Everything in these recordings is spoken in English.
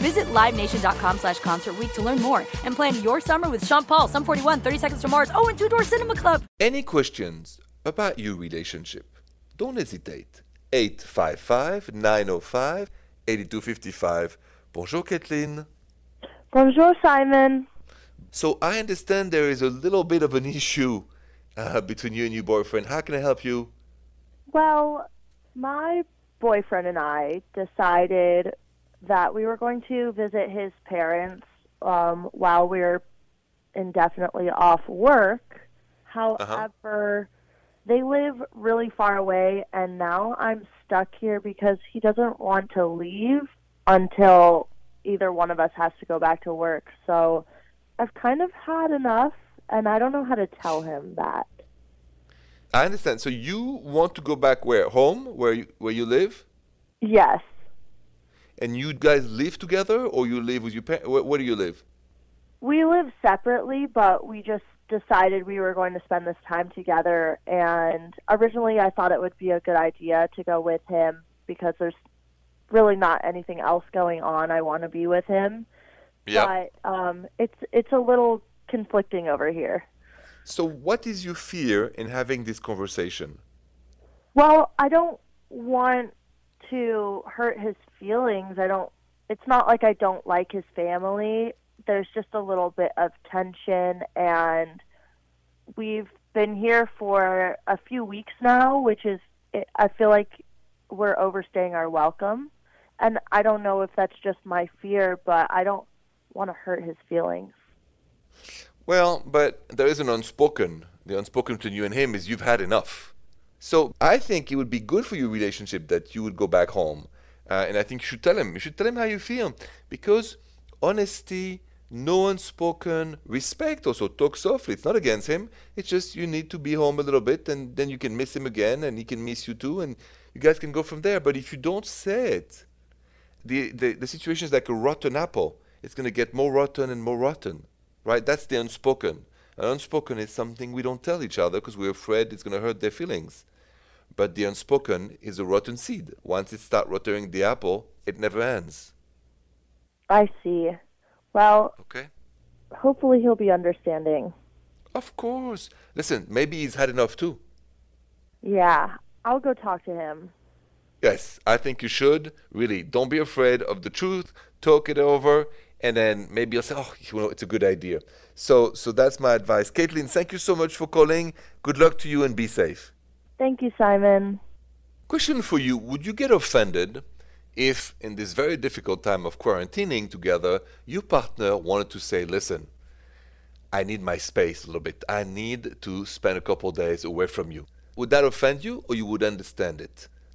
Visit LiveNation.com slash Concert Week to learn more and plan your summer with Sean Paul, Sum 41, 30 Seconds to Mars, oh, and Two Door Cinema Club. Any questions about your relationship? Don't hesitate. 855 905 8255. Bonjour, Kathleen. Bonjour, Simon. So I understand there is a little bit of an issue uh, between you and your boyfriend. How can I help you? Well, my boyfriend and I decided that we were going to visit his parents um, while we were indefinitely off work. However, they live really far away, and now I'm stuck here because he doesn't want to leave until either one of us has to go back to work. So I've kind of had enough, and I don't know how to tell him that. I understand. So you want to go back where? Home, where you, where you live? Yes. And you guys live together, or you live with your parents? Where, where do you live? We live separately, but we just decided we were going to spend this time together. And originally, I thought it would be a good idea to go with him because there's really not anything else going on. I want to be with him, Yeah. but um, it's it's a little conflicting over here. So what is your fear in having this conversation? Well, I don't want to hurt his feelings. I don't. It's not like I don't like his family. There's just a little bit of tension, and we've been here for a few weeks now, which is. I feel like we're overstaying our welcome, and I don't know if that's just my fear, but I don't want to hurt his feelings. Well, but there is an unspoken. The unspoken between you and him is you've had enough. So I think it would be good for your relationship that you would go back home. Uh, and I think you should tell him. You should tell him how you feel. Because honesty, no unspoken, respect also, talk softly. It's not against him. It's just you need to be home a little bit and then you can miss him again and he can miss you too. And you guys can go from there. But if you don't say it, the, the, the situation is like a rotten apple. It's going to get more rotten and more rotten right? That's the unspoken. And unspoken is something we don't tell each other because we're afraid it's going to hurt their feelings. But the unspoken is a rotten seed. Once it starts rotting the apple, it never ends. I see. Well, Okay? hopefully he'll be understanding. Of course. Listen, maybe he's had enough too. Yeah, I'll go talk to him. Yes, I think you should. Really, don't be afraid of the truth. Talk it over, and then maybe you'll say, "Oh, you know, it's a good idea." So, so that's my advice. Caitlin, thank you so much for calling. Good luck to you, and be safe. Thank you, Simon. Question for you Would you get offended if, in this very difficult time of quarantining together, your partner wanted to say, Listen, I need my space a little bit. I need to spend a couple days away from you. Would that offend you or you would understand it?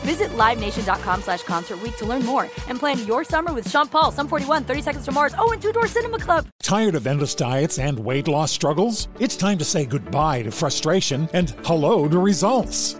Visit LiveNation.com slash Concert to learn more and plan your summer with Sean Paul, Sum 41, 30 Seconds to Mars, oh, and Two Door Cinema Club. Tired of endless diets and weight loss struggles? It's time to say goodbye to frustration and hello to results.